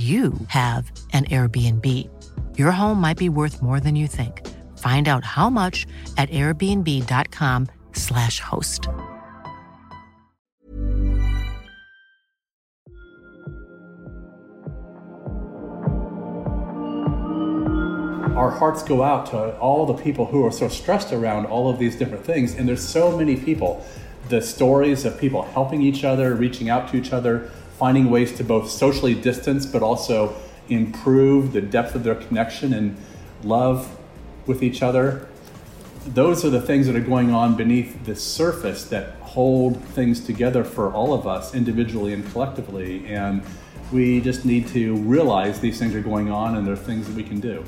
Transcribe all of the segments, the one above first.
you have an Airbnb. Your home might be worth more than you think. Find out how much at airbnb.com/slash host. Our hearts go out to all the people who are so stressed around all of these different things, and there's so many people. The stories of people helping each other, reaching out to each other, finding ways to both socially distance but also improve the depth of their connection and love with each other. Those are the things that are going on beneath the surface that hold things together for all of us individually and collectively. And we just need to realize these things are going on and there are things that we can do.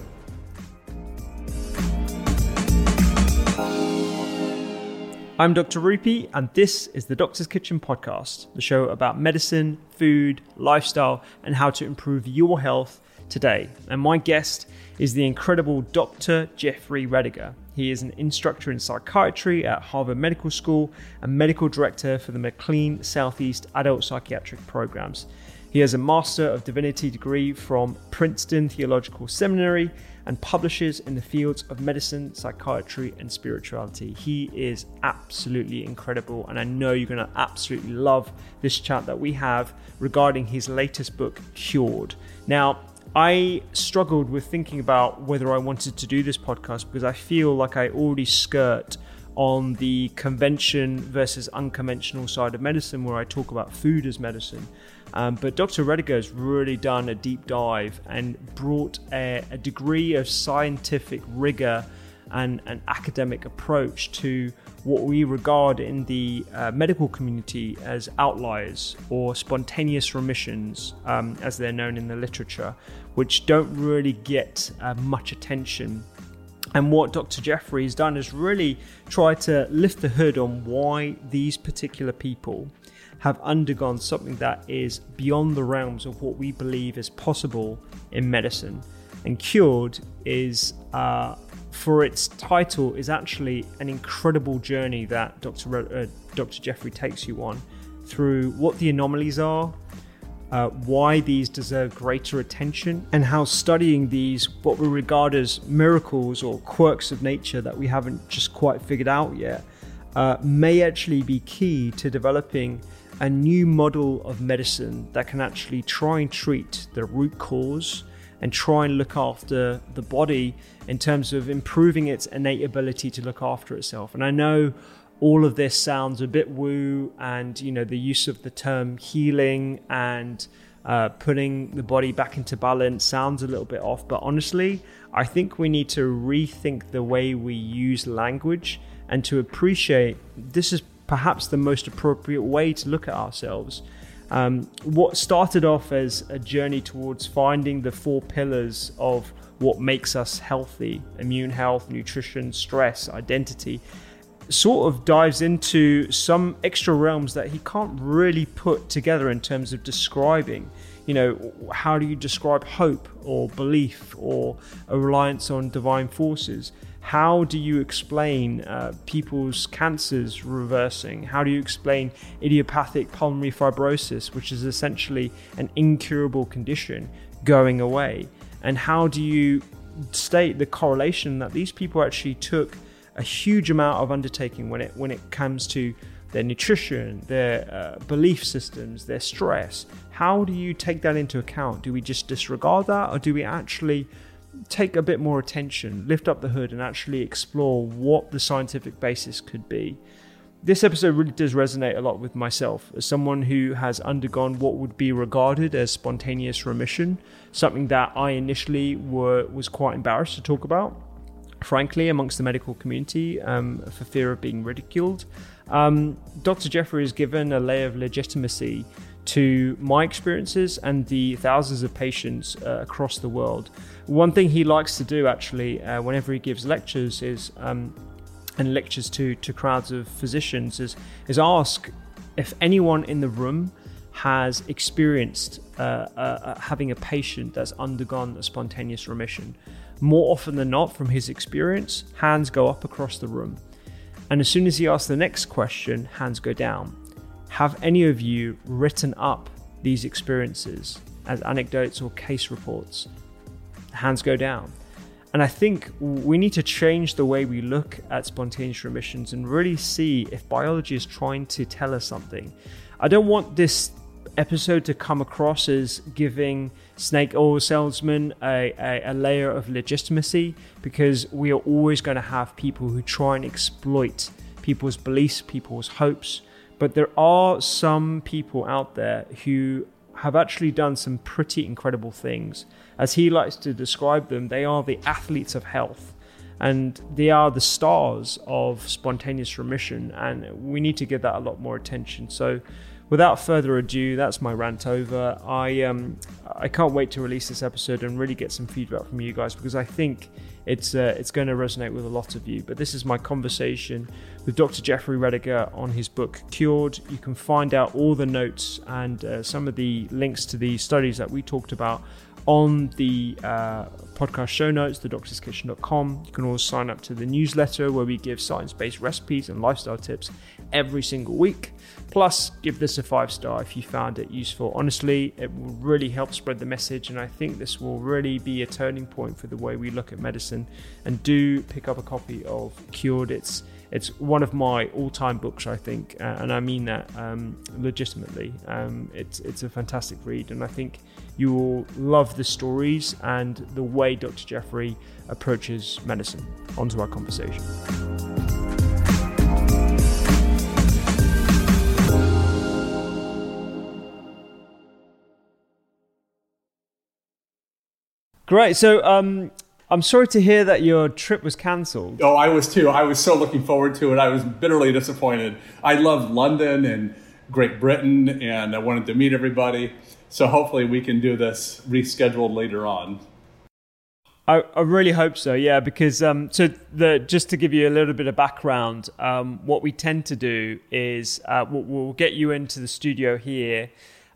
I'm Dr. Rupy, and this is the Doctor's Kitchen podcast, the show about medicine, food, lifestyle, and how to improve your health today. And my guest is the incredible Dr. Jeffrey Rediger. He is an instructor in psychiatry at Harvard Medical School and medical director for the McLean Southeast Adult Psychiatric Programs. He has a Master of Divinity degree from Princeton Theological Seminary and publishes in the fields of medicine, psychiatry, and spirituality. He is absolutely incredible, and I know you're going to absolutely love this chat that we have regarding his latest book, Cured. Now, I struggled with thinking about whether I wanted to do this podcast because I feel like I already skirt on the convention versus unconventional side of medicine where I talk about food as medicine. Um, but Dr. Rediger has really done a deep dive and brought a, a degree of scientific rigor and an academic approach to what we regard in the uh, medical community as outliers or spontaneous remissions, um, as they're known in the literature, which don't really get uh, much attention. And what Dr. Jeffrey has done is really try to lift the hood on why these particular people have undergone something that is beyond the realms of what we believe is possible in medicine. And cured is, uh, for its title, is actually an incredible journey that Dr. Re- uh, Dr. Jeffrey takes you on through what the anomalies are, uh, why these deserve greater attention, and how studying these, what we regard as miracles or quirks of nature that we haven't just quite figured out yet, uh, may actually be key to developing a new model of medicine that can actually try and treat the root cause and try and look after the body in terms of improving its innate ability to look after itself. And I know all of this sounds a bit woo, and you know the use of the term healing and uh, putting the body back into balance sounds a little bit off. But honestly, I think we need to rethink the way we use language and to appreciate this is perhaps the most appropriate way to look at ourselves. Um, what started off as a journey towards finding the four pillars of what makes us healthy immune health, nutrition, stress, identity sort of dives into some extra realms that he can't really put together in terms of describing. You know, how do you describe hope or belief or a reliance on divine forces? How do you explain uh, people's cancers reversing? How do you explain idiopathic pulmonary fibrosis, which is essentially an incurable condition, going away? And how do you state the correlation that these people actually took a huge amount of undertaking when it when it comes to their nutrition, their uh, belief systems, their stress. How do you take that into account? Do we just disregard that, or do we actually take a bit more attention, lift up the hood, and actually explore what the scientific basis could be? This episode really does resonate a lot with myself as someone who has undergone what would be regarded as spontaneous remission, something that I initially were, was quite embarrassed to talk about frankly, amongst the medical community um, for fear of being ridiculed. Um, Dr. Jeffrey has given a layer of legitimacy to my experiences and the thousands of patients uh, across the world. One thing he likes to do, actually, uh, whenever he gives lectures, is um, and lectures to to crowds of physicians, is is ask if anyone in the room has experienced uh, uh, uh having a patient that's undergone a spontaneous remission. More often than not, from his experience, hands go up across the room. And as soon as he asks the next question, hands go down. Have any of you written up these experiences as anecdotes or case reports? Hands go down. And I think we need to change the way we look at spontaneous remissions and really see if biology is trying to tell us something. I don't want this episode to come across as giving snake oil salesman a, a, a, layer of legitimacy because we are always going to have people who try and exploit people's beliefs, people's hopes. But there are some people out there who have actually done some pretty incredible things. As he likes to describe them, they are the athletes of health and they are the stars of spontaneous remission, and we need to give that a lot more attention. So, without further ado, that's my rant over. I um, I can't wait to release this episode and really get some feedback from you guys because I think it's uh, it's going to resonate with a lot of you. But this is my conversation with Dr. Jeffrey Rediger on his book Cured. You can find out all the notes and uh, some of the links to the studies that we talked about on the uh, podcast show notes, thedoctorskitchen.com. You can also sign up to the newsletter where we give science based recipes and lifestyle tips every single week. Plus, give this a five star if you found it useful. Honestly, it will really help spread the message, and I think this will really be a turning point for the way we look at medicine. And do pick up a copy of Cured. It's it's one of my all-time books, I think, uh, and I mean that um, legitimately. Um, it's it's a fantastic read, and I think you will love the stories and the way Dr. Jeffrey approaches medicine. Onto our conversation. Great. So, um, I'm sorry to hear that your trip was cancelled. Oh, I was too. I was so looking forward to it. I was bitterly disappointed. I loved London and Great Britain, and I wanted to meet everybody. So hopefully, we can do this rescheduled later on. I, I really hope so. Yeah, because um, so the just to give you a little bit of background, um, what we tend to do is uh, we'll, we'll get you into the studio here.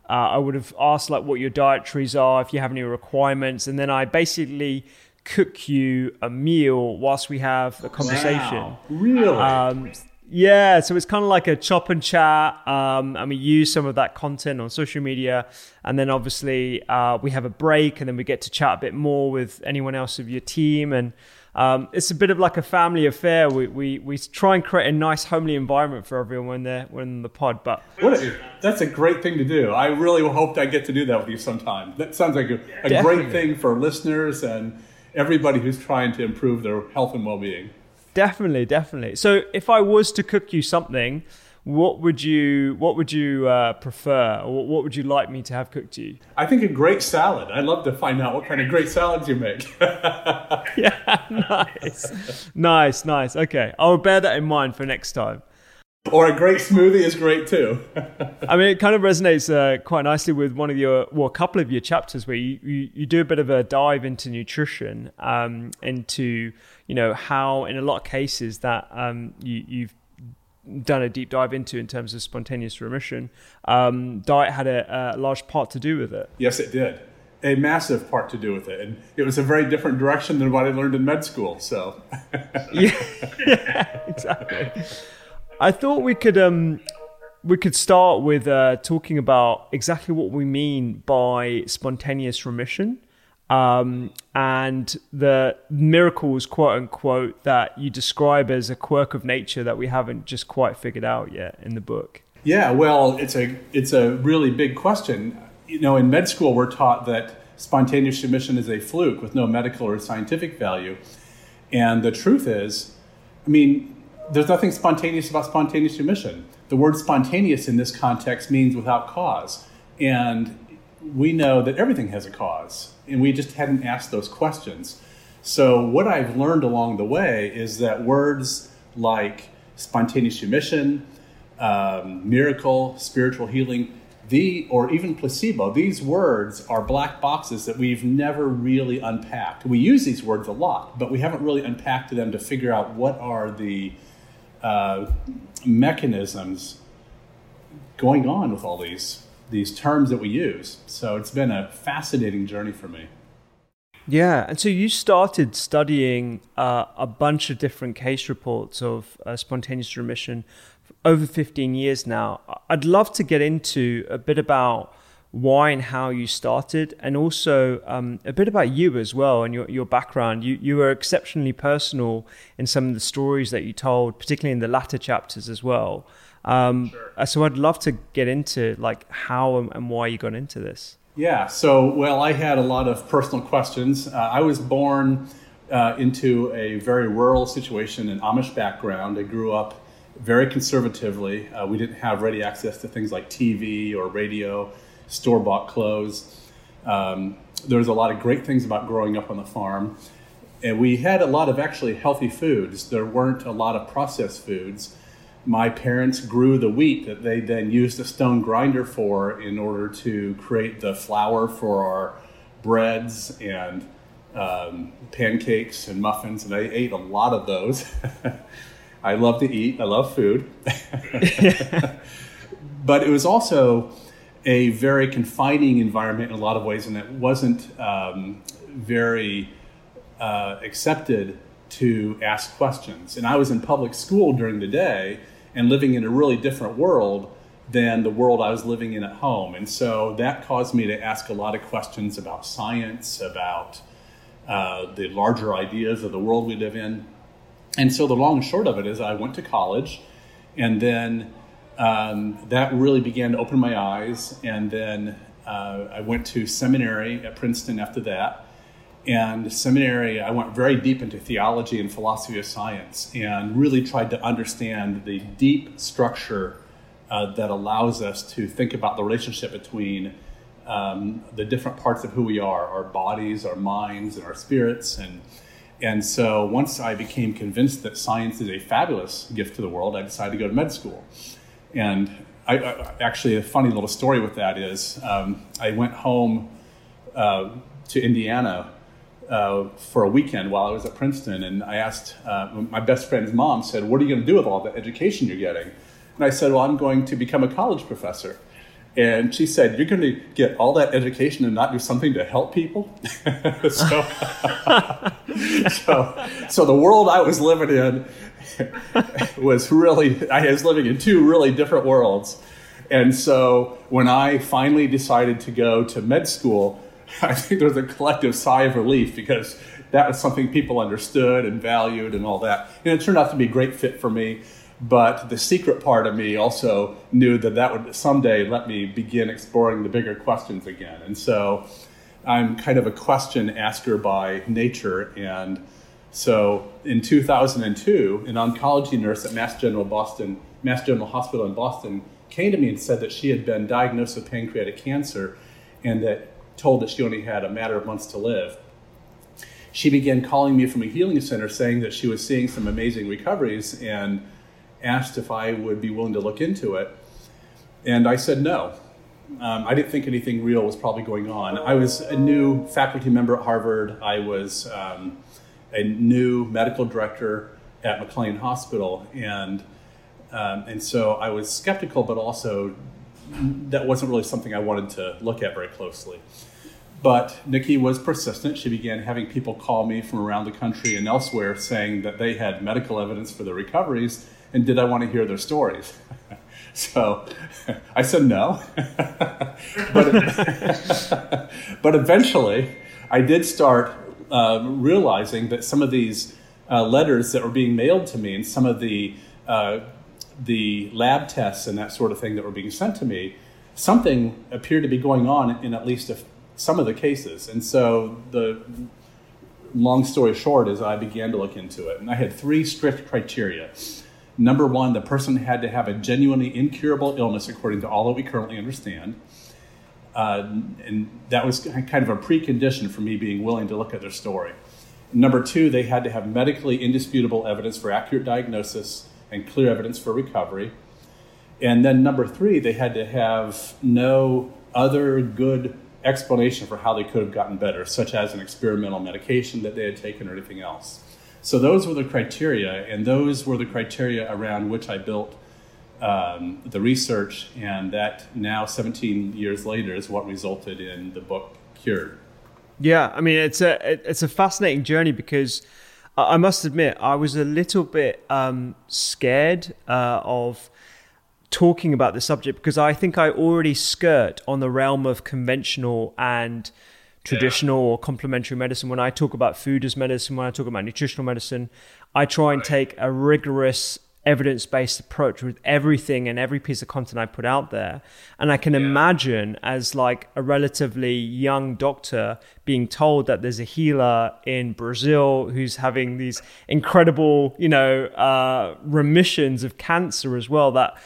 Uh, I would have asked like what your dietaries are, if you have any requirements, and then I basically cook you a meal whilst we have a conversation. Wow. Really? Um, yeah, so it's kind of like a chop and chat, um, and we use some of that content on social media, and then obviously uh, we have a break, and then we get to chat a bit more with anyone else of your team, and um, it's a bit of like a family affair. We, we we try and create a nice homely environment for everyone when they're when in the pod. But a, that's a great thing to do. I really hoped I get to do that with you sometime. That sounds like a, a great thing for listeners and everybody who's trying to improve their health and well-being. Definitely, definitely. So, if I was to cook you something, what would you what would you uh, prefer, or what would you like me to have cooked to you? I think a great salad. I'd love to find out what kind of great salads you make. yeah, nice, nice, nice. Okay, I'll bear that in mind for next time. Or a great smoothie is great too. I mean, it kind of resonates uh, quite nicely with one of your, well, a couple of your chapters where you, you, you do a bit of a dive into nutrition, um, into, you know, how in a lot of cases that um, you, you've done a deep dive into in terms of spontaneous remission. Um, diet had a, a large part to do with it. Yes, it did a massive part to do with it. And it was a very different direction than what I learned in med school. So, yeah, yeah, exactly. I thought we could um, we could start with uh, talking about exactly what we mean by spontaneous remission um, and the miracles, quote unquote, that you describe as a quirk of nature that we haven't just quite figured out yet in the book? Yeah, well, it's a it's a really big question. You know, in med school, we're taught that spontaneous remission is a fluke with no medical or scientific value, and the truth is, I mean, there's nothing spontaneous about spontaneous remission. The word spontaneous in this context means without cause, and we know that everything has a cause and we just hadn't asked those questions. So, what I've learned along the way is that words like spontaneous remission, um, miracle, spiritual healing, the or even placebo, these words are black boxes that we've never really unpacked. We use these words a lot, but we haven't really unpacked them to figure out what are the uh, mechanisms going on with all these these terms that we use. So it's been a fascinating journey for me. Yeah, and so you started studying uh, a bunch of different case reports of uh, spontaneous remission over 15 years now. I'd love to get into a bit about why and how you started, and also um, a bit about you as well and your, your background. You, you were exceptionally personal in some of the stories that you told, particularly in the latter chapters as well. Um, sure. Uh, so I'd love to get into like how and why you got into this. Yeah. So well, I had a lot of personal questions. Uh, I was born uh, into a very rural situation, an Amish background. I grew up very conservatively. Uh, we didn't have ready access to things like TV or radio, store bought clothes. Um, there was a lot of great things about growing up on the farm. And we had a lot of actually healthy foods. There weren't a lot of processed foods my parents grew the wheat that they then used a stone grinder for in order to create the flour for our breads and um, pancakes and muffins, and I ate a lot of those. I love to eat, I love food. but it was also a very confining environment in a lot of ways, and it wasn't um, very uh, accepted to ask questions. And I was in public school during the day and living in a really different world than the world I was living in at home. And so that caused me to ask a lot of questions about science, about uh, the larger ideas of the world we live in. And so the long and short of it is I went to college, and then um, that really began to open my eyes. And then uh, I went to seminary at Princeton after that. And seminary, I went very deep into theology and philosophy of science and really tried to understand the deep structure uh, that allows us to think about the relationship between um, the different parts of who we are our bodies, our minds, and our spirits. And, and so once I became convinced that science is a fabulous gift to the world, I decided to go to med school. And I, I, actually, a funny little story with that is um, I went home uh, to Indiana uh, for a weekend while I was at Princeton, and I asked uh, my best friend's mom said, "What are you going to do with all the education you're getting?" And I said, "Well, I'm going to become a college professor." And she said, "You're going to get all that education and not do something to help people." so, so, so the world I was living in was really I was living in two really different worlds. And so when I finally decided to go to med school, I think there was a collective sigh of relief because that was something people understood and valued and all that. And it turned out to be a great fit for me. But the secret part of me also knew that that would someday let me begin exploring the bigger questions again. And so I'm kind of a question asker by nature. And so in 2002, an oncology nurse at Mass General Boston, Mass General Hospital in Boston, came to me and said that she had been diagnosed with pancreatic cancer and that told that she only had a matter of months to live. She began calling me from a healing center saying that she was seeing some amazing recoveries and asked if I would be willing to look into it. And I said no. Um, I didn't think anything real was probably going on. I was a new faculty member at Harvard. I was um, a new medical director at McLean Hospital, and um, and so I was skeptical, but also that wasn't really something I wanted to look at very closely. But Nikki was persistent. She began having people call me from around the country and elsewhere saying that they had medical evidence for their recoveries and did I want to hear their stories? so I said no. but, but eventually, I did start uh, realizing that some of these uh, letters that were being mailed to me and some of the uh, the lab tests and that sort of thing that were being sent to me, something appeared to be going on in at least a, some of the cases. And so the long story short is I began to look into it, and I had three strict criteria. Number one, the person had to have a genuinely incurable illness according to all that we currently understand. Uh, and that was kind of a precondition for me being willing to look at their story. Number two, they had to have medically indisputable evidence for accurate diagnosis and clear evidence for recovery. And then number three, they had to have no other good explanation for how they could have gotten better, such as an experimental medication that they had taken or anything else. So those were the criteria, and those were the criteria around which I built um, the research, and that now, 17 years later, is what resulted in the book Cured. Yeah, I mean it's a it's a fascinating journey because I must admit I was a little bit um, scared uh, of talking about the subject because I think I already skirt on the realm of conventional and traditional yeah. or complementary medicine. When I talk about food as medicine, when I talk about nutritional medicine, I try and take a rigorous evidence based approach with everything and every piece of content I put out there. And I can yeah. imagine as like a relatively young doctor being told that there's a healer in Brazil who's having these incredible, you know, uh, remissions of cancer as well that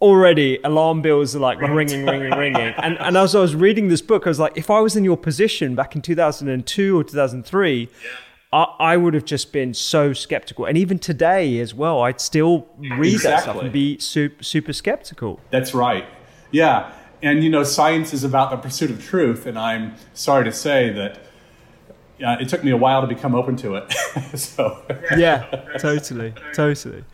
already alarm bells are like ringing, ringing, ringing. And, and as I was reading this book, I was like, if I was in your position back in 2002 or 2003, yeah I, would have just been so skeptical. And even today as well, I'd still read exactly. that stuff and be super, super skeptical. That's right. Yeah. And, you know, science is about the pursuit of truth. And I'm sorry to say that uh, it took me a while to become open to it. so, yeah, totally. Totally.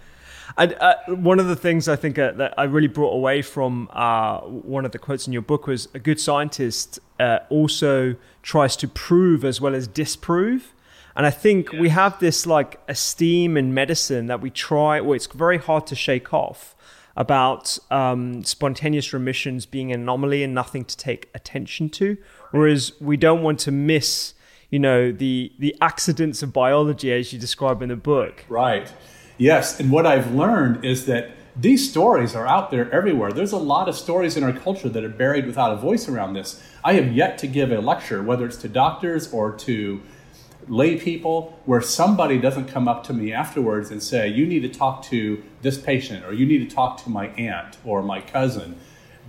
And uh, one of the things I think uh, that I really brought away from uh, one of the quotes in your book was a good scientist uh, also tries to prove as well as disprove. And I think we have this like esteem in medicine that we try, well, it's very hard to shake off about um, spontaneous remissions being an anomaly and nothing to take attention to. Whereas we don't want to miss, you know, the, the accidents of biology as you describe in the book. Right. Yes. And what I've learned is that these stories are out there everywhere. There's a lot of stories in our culture that are buried without a voice around this. I have yet to give a lecture, whether it's to doctors or to lay people where somebody doesn't come up to me afterwards and say, You need to talk to this patient, or you need to talk to my aunt or my cousin.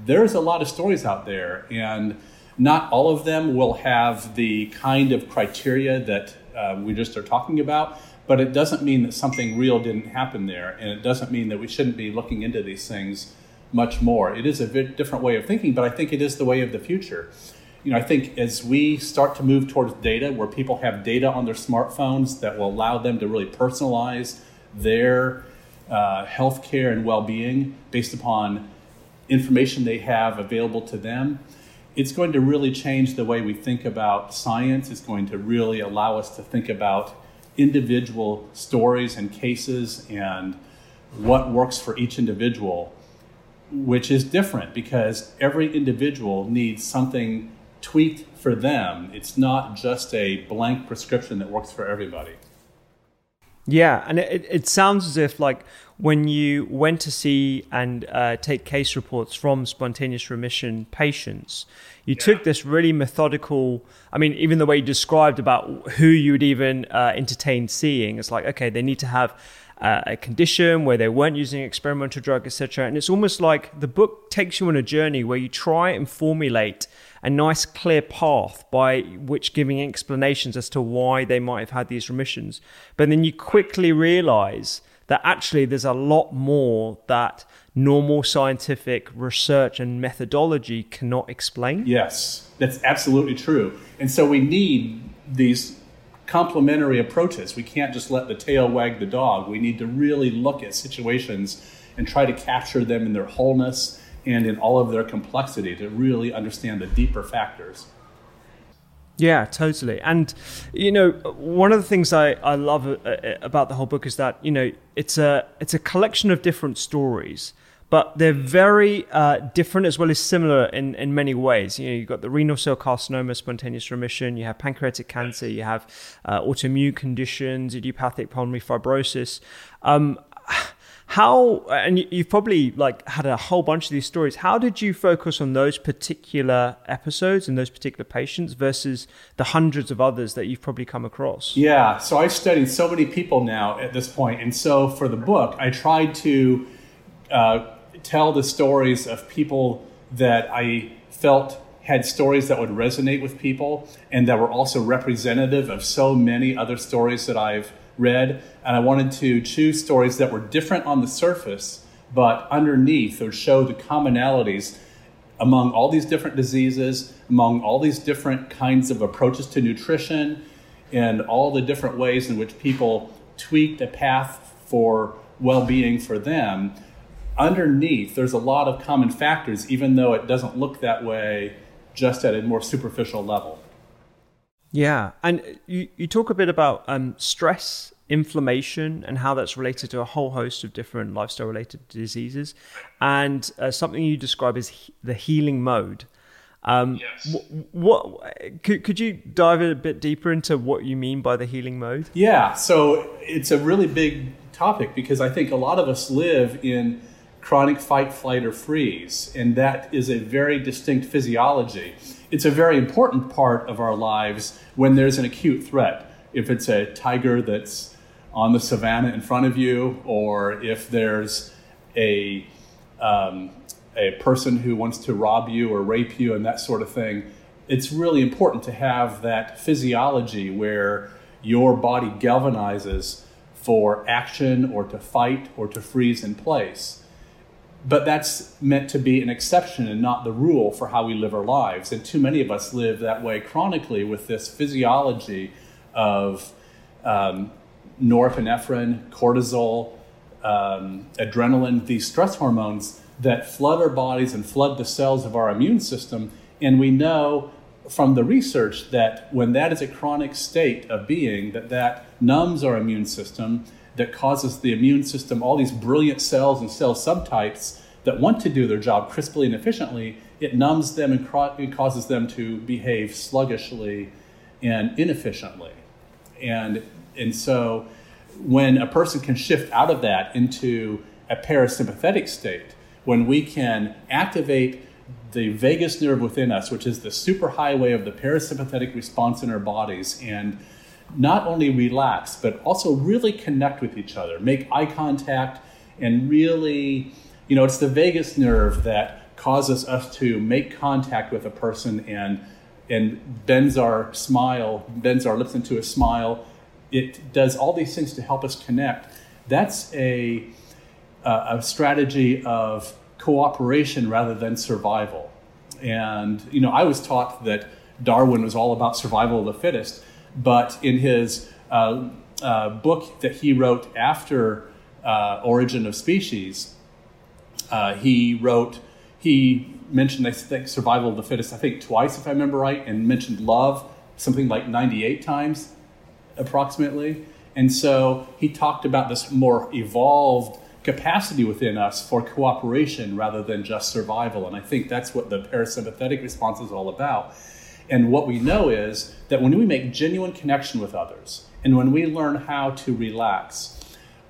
There's a lot of stories out there, and not all of them will have the kind of criteria that uh, we just are talking about, but it doesn't mean that something real didn't happen there, and it doesn't mean that we shouldn't be looking into these things much more. It is a different way of thinking, but I think it is the way of the future you know, I think as we start to move towards data, where people have data on their smartphones that will allow them to really personalize their uh, healthcare and well-being based upon information they have available to them, it's going to really change the way we think about science. It's going to really allow us to think about individual stories and cases and what works for each individual, which is different because every individual needs something tweaked for them. It's not just a blank prescription that works for everybody. Yeah, and it, it sounds as if like when you went to see and uh, take case reports from spontaneous remission patients, you yeah. took this really methodical. I mean, even the way you described about who you would even uh, entertain seeing, it's like okay, they need to have uh, a condition where they weren't using experimental drug, etc. And it's almost like the book takes you on a journey where you try and formulate a nice clear path by which giving explanations as to why they might have had these remissions. But then you quickly realize that actually there's a lot more that normal scientific research and methodology cannot explain. Yes, that's absolutely true. And so we need these complementary approaches. We can't just let the tail wag the dog. We need to really look at situations and try to capture them in their wholeness and in all of their complexity to really understand the deeper factors. Yeah, totally. And you know, one of the things I, I love uh, uh, about the whole book is that you know it's a it's a collection of different stories, but they're very uh, different as well as similar in, in many ways. You know, you've got the renal cell carcinoma, spontaneous remission, you have pancreatic cancer, you have uh, autoimmune conditions, idiopathic pulmonary fibrosis. Um, how and you've probably like had a whole bunch of these stories how did you focus on those particular episodes and those particular patients versus the hundreds of others that you've probably come across yeah so i've studied so many people now at this point and so for the book i tried to uh, tell the stories of people that i felt had stories that would resonate with people and that were also representative of so many other stories that i've read, and I wanted to choose stories that were different on the surface, but underneath or show the commonalities among all these different diseases, among all these different kinds of approaches to nutrition, and all the different ways in which people tweak the path for well being for them. Underneath, there's a lot of common factors, even though it doesn't look that way just at a more superficial level. Yeah, and you, you talk a bit about um, stress, inflammation, and how that's related to a whole host of different lifestyle related diseases, and uh, something you describe as he- the healing mode. Um, yes. What, what could, could you dive a bit deeper into what you mean by the healing mode? Yeah, so it's a really big topic because I think a lot of us live in chronic fight, flight, or freeze, and that is a very distinct physiology it's a very important part of our lives when there's an acute threat. If it's a tiger that's on the savannah in front of you, or if there's a um, a person who wants to rob you or rape you and that sort of thing, it's really important to have that physiology where your body galvanizes for action or to fight or to freeze in place but that's meant to be an exception and not the rule for how we live our lives. And too many of us live that way chronically with this physiology of um, norepinephrine, cortisol, um, adrenaline, these stress hormones that flood our bodies and flood the cells of our immune system. And we know from the research that when that is a chronic state of being, that that numbs our immune system that causes the immune system, all these brilliant cells and cell subtypes that want to do their job crisply and efficiently, it numbs them and cro- causes them to behave sluggishly and inefficiently. And, and so when a person can shift out of that into a parasympathetic state, when we can activate the vagus nerve within us, which is the superhighway of the parasympathetic response in our bodies, and not only relax, but also really connect with each other, make eye contact, and really, you know, it's the vagus nerve that causes us to make contact with a person and and bends our smile, bends our lips into a smile. It does all these things to help us connect. That's a a strategy of cooperation rather than survival. And you know, I was taught that Darwin was all about survival of the fittest but in his uh, uh, book that he wrote after uh, Origin of Species, uh, he wrote, he mentioned, I think, survival of the fittest, I think twice, if I remember right, and mentioned love something like 98 times approximately. And so he talked about this more evolved capacity within us for cooperation rather than just survival. And I think that's what the parasympathetic response is all about. And what we know is that when we make genuine connection with others and when we learn how to relax,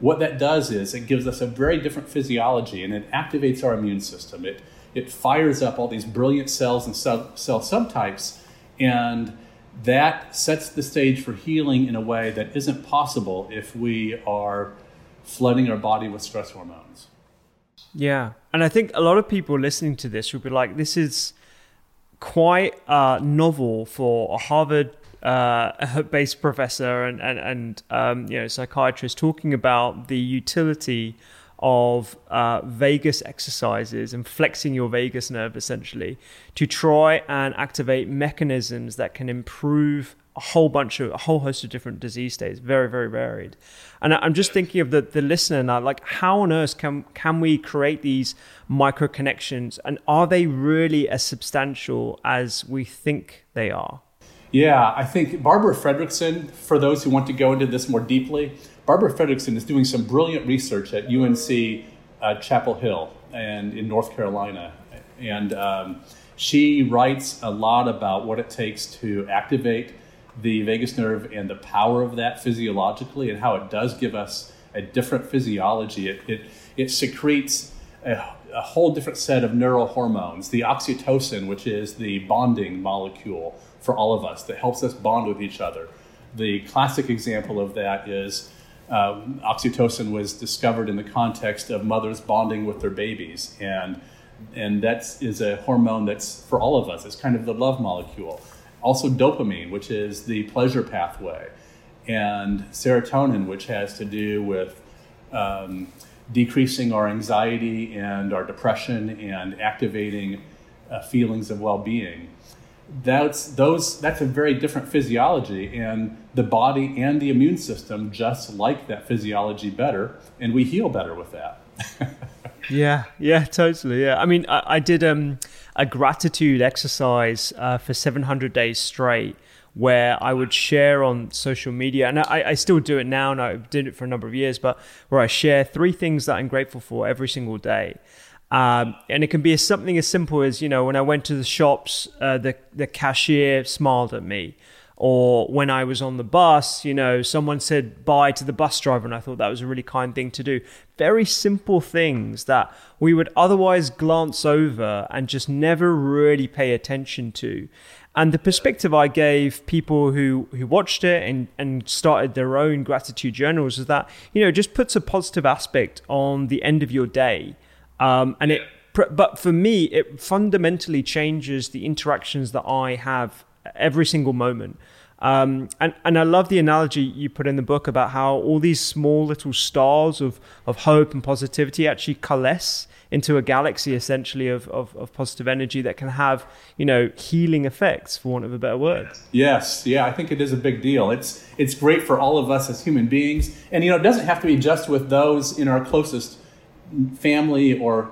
what that does is it gives us a very different physiology and it activates our immune system. It, it fires up all these brilliant cells and cell, cell subtypes, and that sets the stage for healing in a way that isn't possible if we are flooding our body with stress hormones. Yeah. And I think a lot of people listening to this would be like, this is quite uh, novel for a Harvard uh, based professor and and, and um, you know psychiatrist talking about the utility of uh, vagus exercises and flexing your vagus nerve essentially to try and activate mechanisms that can improve a whole bunch of a whole host of different disease states, very very varied. And I'm just thinking of the the listener now, like how on earth can can we create these micro connections, and are they really as substantial as we think they are? Yeah, I think Barbara Fredrickson, for those who want to go into this more deeply, Barbara Fredrickson is doing some brilliant research at UNC uh, Chapel Hill and in North Carolina, and um, she writes a lot about what it takes to activate the vagus nerve and the power of that physiologically, and how it does give us a different physiology. It it, it secretes a, a whole different set of neural hormones, the oxytocin, which is the bonding molecule for all of us that helps us bond with each other. The classic example of that is um, oxytocin was discovered in the context of mothers bonding with their babies, and and that is a hormone that's for all of us. It's kind of the love molecule. Also, dopamine, which is the pleasure pathway, and serotonin, which has to do with um, decreasing our anxiety and our depression and activating uh, feelings of well-being. That's those that's a very different physiology and the body and the immune system just like that physiology better and we heal better with that. Yeah yeah totally yeah. I mean i, I did um, a gratitude exercise uh, for 700 days straight where I would share on social media, and I, I, still do it now, and I did it for a number of years, but where I share three things that I'm grateful for every single day. Um, and it can be something as simple as, you know, when I went to the shops, uh, the, the cashier smiled at me. Or when I was on the bus, you know, someone said bye to the bus driver, and I thought that was a really kind thing to do. Very simple things that we would otherwise glance over and just never really pay attention to. And the perspective I gave people who, who watched it and, and started their own gratitude journals is that, you know, just puts a positive aspect on the end of your day um, and it, but for me, it fundamentally changes the interactions that I have every single moment. Um, and, and I love the analogy you put in the book about how all these small little stars of, of hope and positivity actually coalesce into a galaxy essentially of, of, of, positive energy that can have, you know, healing effects for want of a better word. Yes, yeah, I think it is a big deal. It's it's great for all of us as human beings. And you know, it doesn't have to be just with those in our closest family or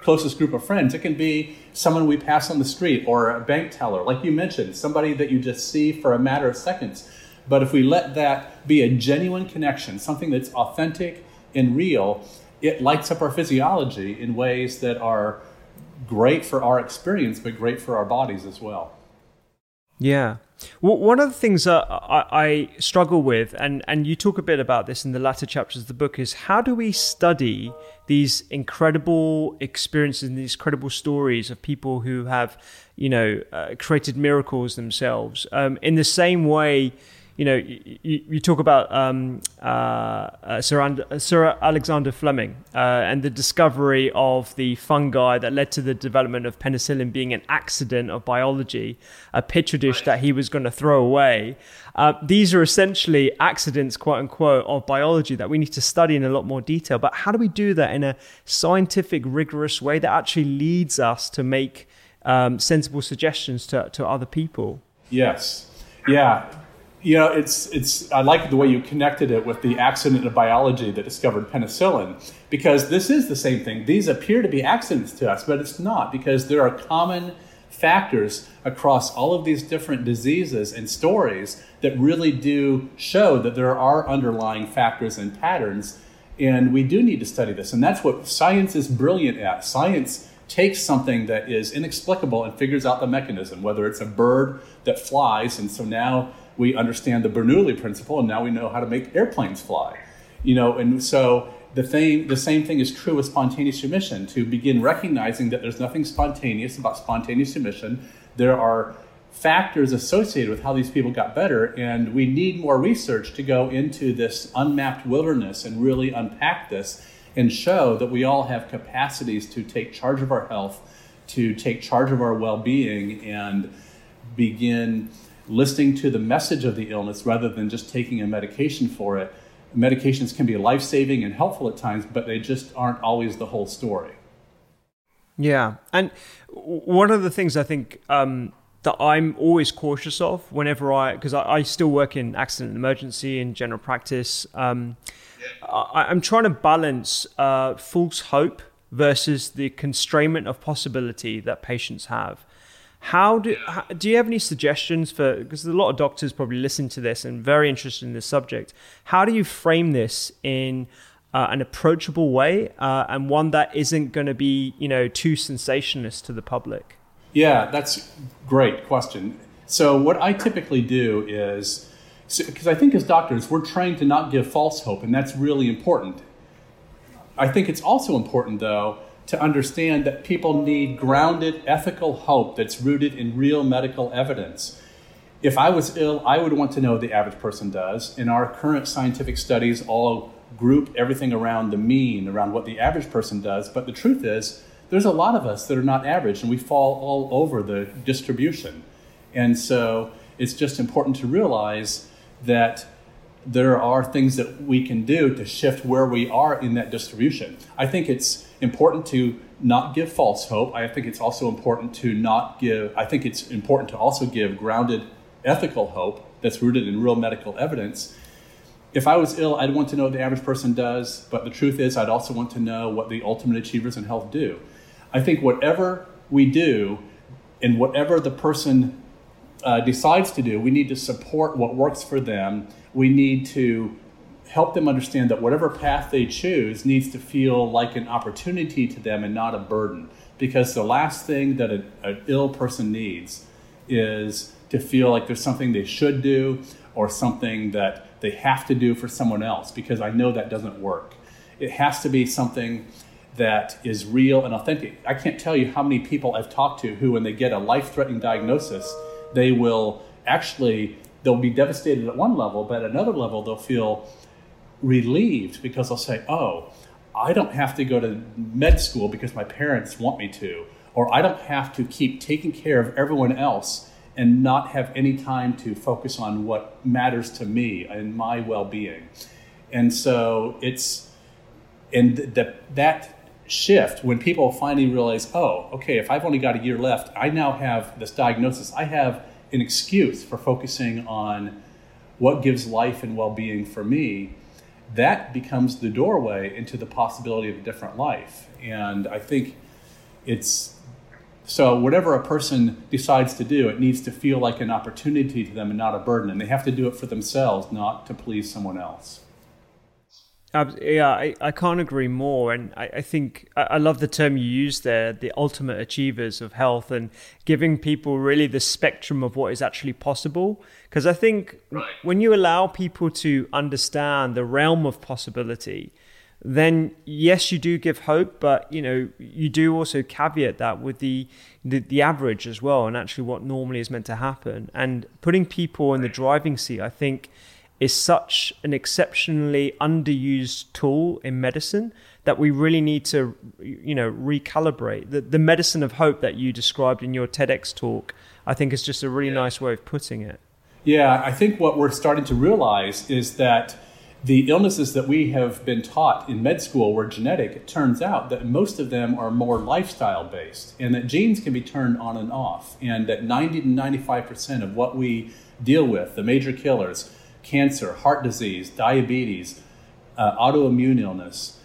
closest group of friends. It can be someone we pass on the street or a bank teller, like you mentioned, somebody that you just see for a matter of seconds. But if we let that be a genuine connection, something that's authentic and real, it lights up our physiology in ways that are great for our experience, but great for our bodies as well. Yeah. One of the things that I, I, struggle with, and, and you talk a bit about this in the latter chapters of the book, is how do we study these incredible experiences and these incredible stories of people who have, you know, uh, created miracles themselves um, in the same way you know, you, you talk about um, uh, uh, Sir, And- Sir, Alexander Fleming uh, and the discovery of the fungi that led to the development of penicillin being an accident of biology, a petri dish that he was going to throw away. Uh, these are essentially accidents, quote unquote, of biology that we need to study in a lot more detail. But how do we do that in a scientific, rigorous way that actually leads us to make um, sensible suggestions to, to other people? Yes. Yeah you know, it's it's. I like the way you connected it with the accident of biology that discovered penicillin, because this is the same thing. These appear to be accidents to us, but it's not because there are common factors across all of these different diseases and stories that really do show that there are underlying factors and patterns, and we do need to study this. And that's what science is brilliant at. Science takes something that is inexplicable and figures out the mechanism, whether it's a bird that flies, and so now we understand the Bernoulli principle, and now we know how to make airplanes fly. You know, and so the thing, the same thing is true with spontaneous remission. To begin recognizing that there's nothing spontaneous about spontaneous remission, there are factors associated with how these people got better, and we need more research to go into this unmapped wilderness and really unpack this and show that we all have capacities to take charge of our health, to take charge of our well-being, and begin listening to the message of the illness rather than just taking a medication for it. Medications can be life saving and helpful at times, but they just aren't always the whole story. Yeah. And one of the things I think um, that I'm always cautious of whenever I, because I, I, still work in accident and emergency and general practice, um, I, am trying to balance uh, false hope versus the constrainment of possibility that patients have. How do do you have any suggestions for because a lot of doctors probably listen to this and very interested in this subject? How do you frame this in uh, an approachable way uh, and one that isn't going to be, you know, too sensationalist to the public? Yeah, that's great question. So what I typically do is because I think as doctors we're trained to not give false hope, and that's really important. I think it's also important though to understand that people need grounded ethical hope that's rooted in real medical evidence. If I was ill, I would want to know the average person does. In our current scientific studies, all group everything around the mean, around what the average person does. But the truth is, there's a lot of us that are not average, and we fall all over the distribution. And so it's just important to realize that there are things that we can do to shift where we are in that distribution. I think it's important to not give false hope. I think it's also important to not give, I think it's important to also give grounded ethical hope that's rooted in real medical evidence. If I was ill, I'd want to know what the average person does, but the truth is, I'd also want to know what the ultimate achievers in health do. I think whatever we do and whatever the person uh, decides to do, we need to support what works for them. We need to help them understand that whatever path they choose needs to feel like an opportunity to them and not a burden. Because the last thing that a, an ill person needs is to feel like there's something they should do or something that they have to do for someone else, because I know that doesn't work. It has to be something that is real and authentic. I can't tell you how many people I've talked to who, when they get a life threatening diagnosis, they will actually they'll be devastated at one level, but at another level they'll feel relieved because they'll say, "Oh, I don't have to go to med school because my parents want me to, or I don't have to keep taking care of everyone else and not have any time to focus on what matters to me and my well-being." And so it's and that that shift when people finally realize, oh, okay, if I've only got a year left, I now have this diagnosis. I have an excuse for focusing on what gives life and well being for me. That becomes the doorway into the possibility of a different life. And I think it's so, whatever a person decides to do, it needs to feel like an opportunity to them and not a burden. And they have to do it for themselves, not to please someone else yeah, I, I can't agree more. And I, I think I, I, love the term you used there, the ultimate achievers of health, and giving people really the spectrum of what is actually possible. Because I think right. when you allow people to understand the realm of possibility, then yes, you do give hope, but you know you do also caveat that with the, the, the average as well, and actually what normally is meant to happen. And putting people in the driving seat, I think is such an exceptionally underused tool in medicine that we really need to you know recalibrate. The, the medicine of hope that you described in your TEDx talk I think is just a really yeah. nice way of putting it. Yeah I think what we're starting to realize is that the illnesses that we have been taught in med school were genetic. It turns out that most of them are more lifestyle based and that genes can be turned on and off and that 90 to 95% of what we deal with the major killers cancer, heart disease, diabetes, uh, autoimmune illness.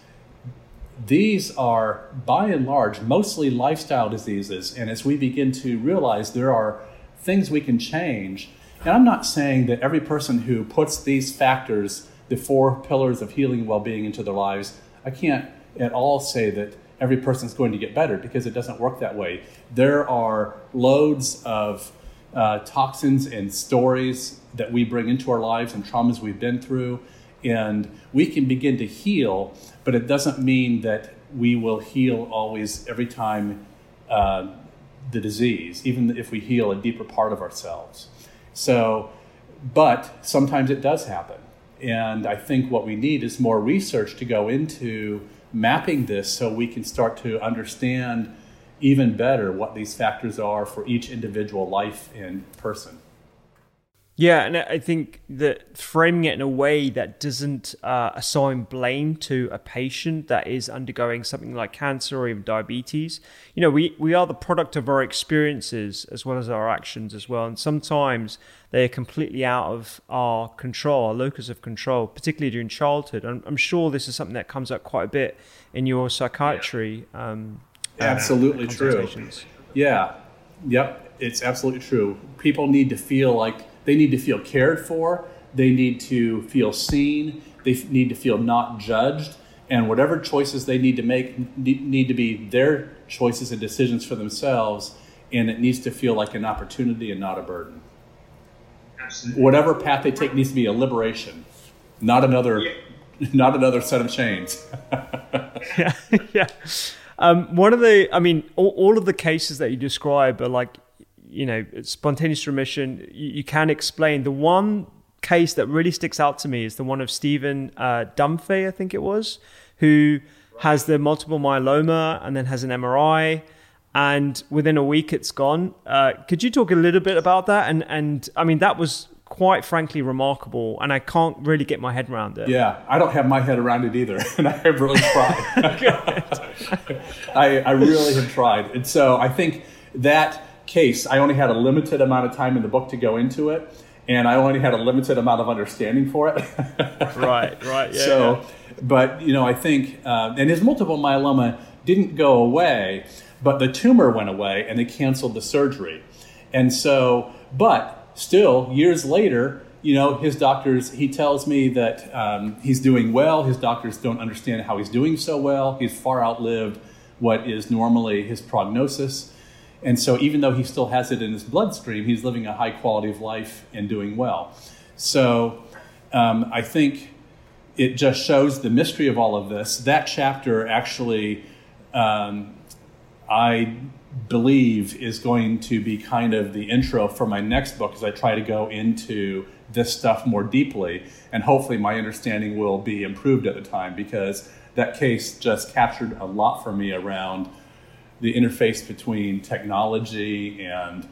These are, by and large, mostly lifestyle diseases. And as we begin to realize there are things we can change, and I'm not saying that every person who puts these factors, the four pillars of healing and well being, into their lives, I can't at all say that every person is going to get better because it doesn't work that way. There are loads of uh, toxins and stories that we bring into our lives and traumas we've been through. And we can begin to heal, but it doesn't mean that we will heal always every time uh, the disease, even if we heal a deeper part of ourselves. So, but sometimes it does happen. And I think what we need is more research to go into mapping this so we can start to understand even better what these factors are for each individual life and person. Yeah, and I think that framing it in a way that doesn't uh, assign blame to a patient that is undergoing something like cancer or even diabetes. You know, we, we are the product of our experiences as well as our actions as well. And sometimes they are completely out of our control, our locus of control, particularly during childhood. I'm, I'm sure this is something that comes up quite a bit in your psychiatry um, absolutely true. Yeah. Yep. It's absolutely true. People need to feel like they need to feel cared for. They need to feel seen. They need to feel not judged. and whatever choices they need to make need to be their choices and decisions for themselves, and it needs to feel like an opportunity and not a burden. Absolutely. Whatever path they take needs to be a liberation, not another, yeah. not another set of chains. yeah, yeah. Um, one of the, I mean, all, all, of the cases that you describe are like, you know, spontaneous remission. You, you can explain the one case that really sticks out to me is the one of Stephen uh, I think it was, who has the multiple myeloma and then has an MRI, and within a week it's gone. Uh, could you talk a little bit about that? And and I mean that was quite frankly remarkable, and I can't really get my head around it. Yeah, I don't have my head around it either, and I have really tried. I, I really have tried, and so I think that case I only had a limited amount of time in the book to go into it and I only had a limited amount of understanding for it. right, right. Yeah, so, yeah. but you know, I think, uh, and his multiple myeloma didn't go away, but the tumor went away, and they canceled the surgery. And so, but still, years later, you know, his doctors, he tells me that um, he's doing well. His doctors don't understand how he's doing so well. He's far outlived what is normally his prognosis. And so, even though he still has it in his bloodstream, he's living a high quality of life and doing well. So, um, I think it just shows the mystery of all of this. That chapter actually, um, I believe, is going to be kind of the intro for my next book as I try to go into this stuff more deeply. And hopefully, my understanding will be improved at the time because that case just captured a lot for me around the interface between technology and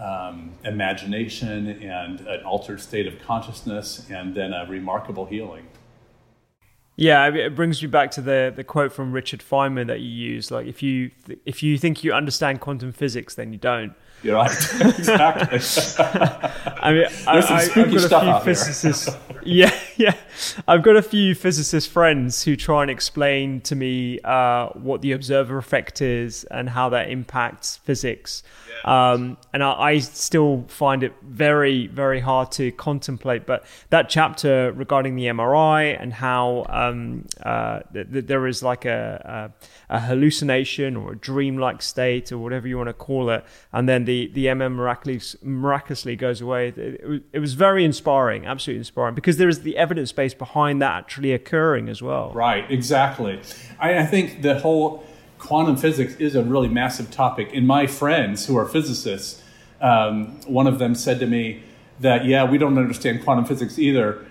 um, imagination and an altered state of consciousness and then a remarkable healing. Yeah, it brings me back to the the quote from Richard Feynman that you use. Like, if you if you think you understand quantum physics, then you don't. You're right. exactly. I mean, I, I, I've got a few physicists. yeah, yeah. I've got a few physicist friends who try and explain to me uh, what the observer effect is and how that impacts physics. Um, and I, I, still find it very, very hard to contemplate. But that chapter regarding the MRI and how um, uh, th- th- there is like a, a, a, hallucination or a dream-like state or whatever you want to call it, and then the the MM miraculously, miraculously goes away. It, it, it was very inspiring, absolutely inspiring, because there is the evidence base behind that actually occurring as well. Right, exactly. I, I think the whole quantum physics is a really massive topic. And my friends who are physicists, um, one of them said to me that, yeah, we don't understand quantum physics either.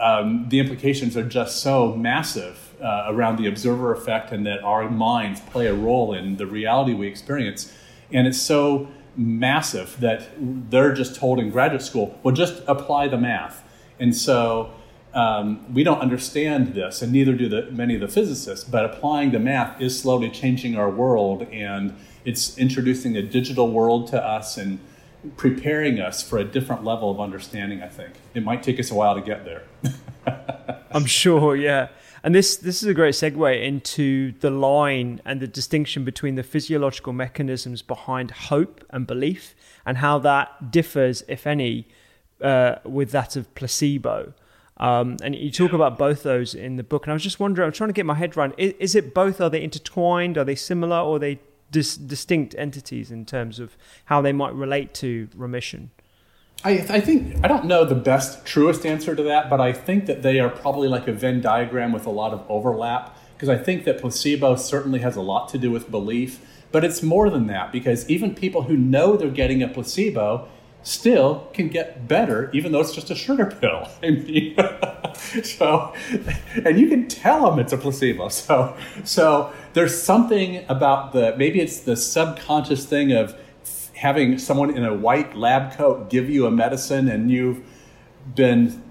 Um, the implications are just so massive uh, around the observer effect and that our minds play a role in the reality we experience. And it's so massive that they're just told in graduate school, well, just apply the math. And so um, we don't understand this, and neither do the, many of the physicists, but applying the math is slowly changing our world, and it's introducing a digital world to us and preparing us for a different level of understanding, I think. It might take us a while to get there. I'm sure, yeah. And this this is a great segue into the line and the distinction between the physiological mechanisms behind hope and belief, and how that differs, if any, uh, with that of placebo. Um, and you talk about both those in the book. And I was just wondering, I'm trying to get my head around: is, is it both? Are they intertwined? Are they similar? Or are they dis- distinct entities in terms of how they might relate to remission? I, I, think I don't know the best, truest answer to that, but I think that they are probably like a Venn diagram with a lot of overlap. Because I think that placebo certainly has a lot to do with belief, but it's more than that. Because even people who know they're getting a placebo still can get better, even though it's just a sugar pill. I mean, so, and you can tell them it's a placebo. So, so there's something about the maybe it's the subconscious thing of having someone in a white lab coat give you a medicine, and you've been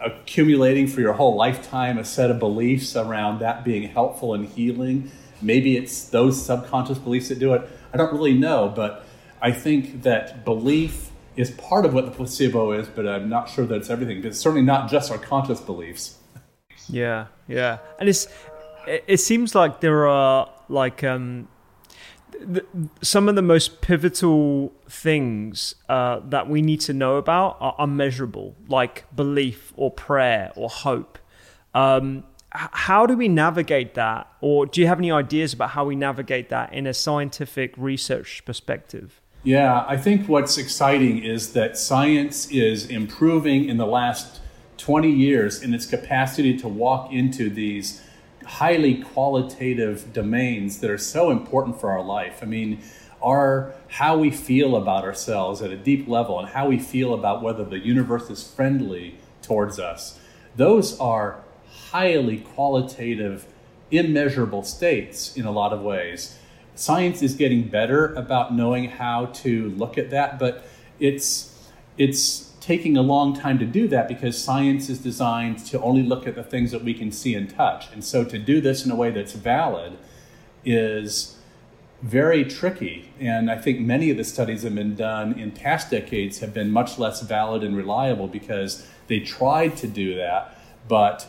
accumulating for your whole lifetime a set of beliefs around that being helpful and healing. Maybe it's those subconscious beliefs that do it. I don't really know, but I think that belief is part of what the placebo is, but I'm not sure that it's everything. But it's certainly not just our conscious beliefs. Yeah, yeah, and it's it, it seems like there are like um, some of the most pivotal things uh, that we need to know about are unmeasurable, like belief or prayer or hope. Um, how do we navigate that? Or do you have any ideas about how we navigate that in a scientific research perspective? Yeah, I think what's exciting is that science is improving in the last 20 years in its capacity to walk into these highly qualitative domains that are so important for our life. I mean, our how we feel about ourselves at a deep level and how we feel about whether the universe is friendly towards us. Those are highly qualitative, immeasurable states in a lot of ways. Science is getting better about knowing how to look at that, but it's it's taking a long time to do that because science is designed to only look at the things that we can see and touch. And so to do this in a way that's valid is very tricky. And I think many of the studies that have been done in past decades have been much less valid and reliable because they tried to do that, but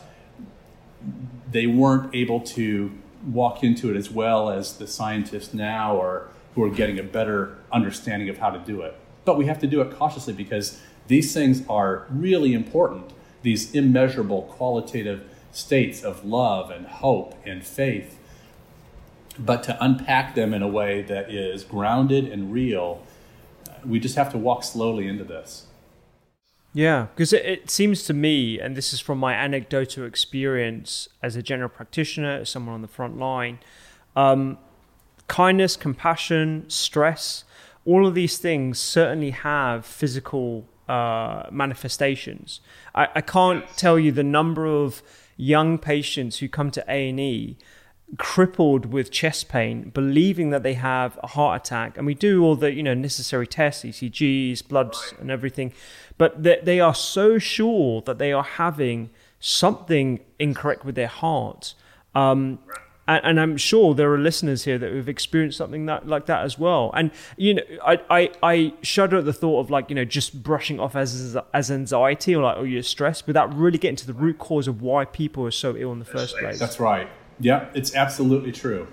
they weren't able to walk into it as well as the scientists now are who are getting a better understanding of how to do it. But we have to do it cautiously because these things are really important, these immeasurable qualitative states of love and hope and faith. But to unpack them in a way that is grounded and real, we just have to walk slowly into this. Yeah, because it, it, seems to me, and this is from my anecdotal experience as a general practitioner, as someone on the front line, um, kindness, compassion, stress, all of these things certainly have physical uh, manifestations. I, I can't tell you the number of young patients who come to A and E crippled with chest pain, believing that they have a heart attack, and we do all the you know necessary tests, ECGs, bloods, and everything, but they, they are so sure that they are having something incorrect with their heart. Um, and, and, I'm sure there are listeners here that have experienced something that like that as well. And you know, I, I, I shudder at the thought of like you know just brushing off as as anxiety or like oh you're stressed without really getting to the root cause of why people are so ill in the first place. That's right. Yeah, it's absolutely true.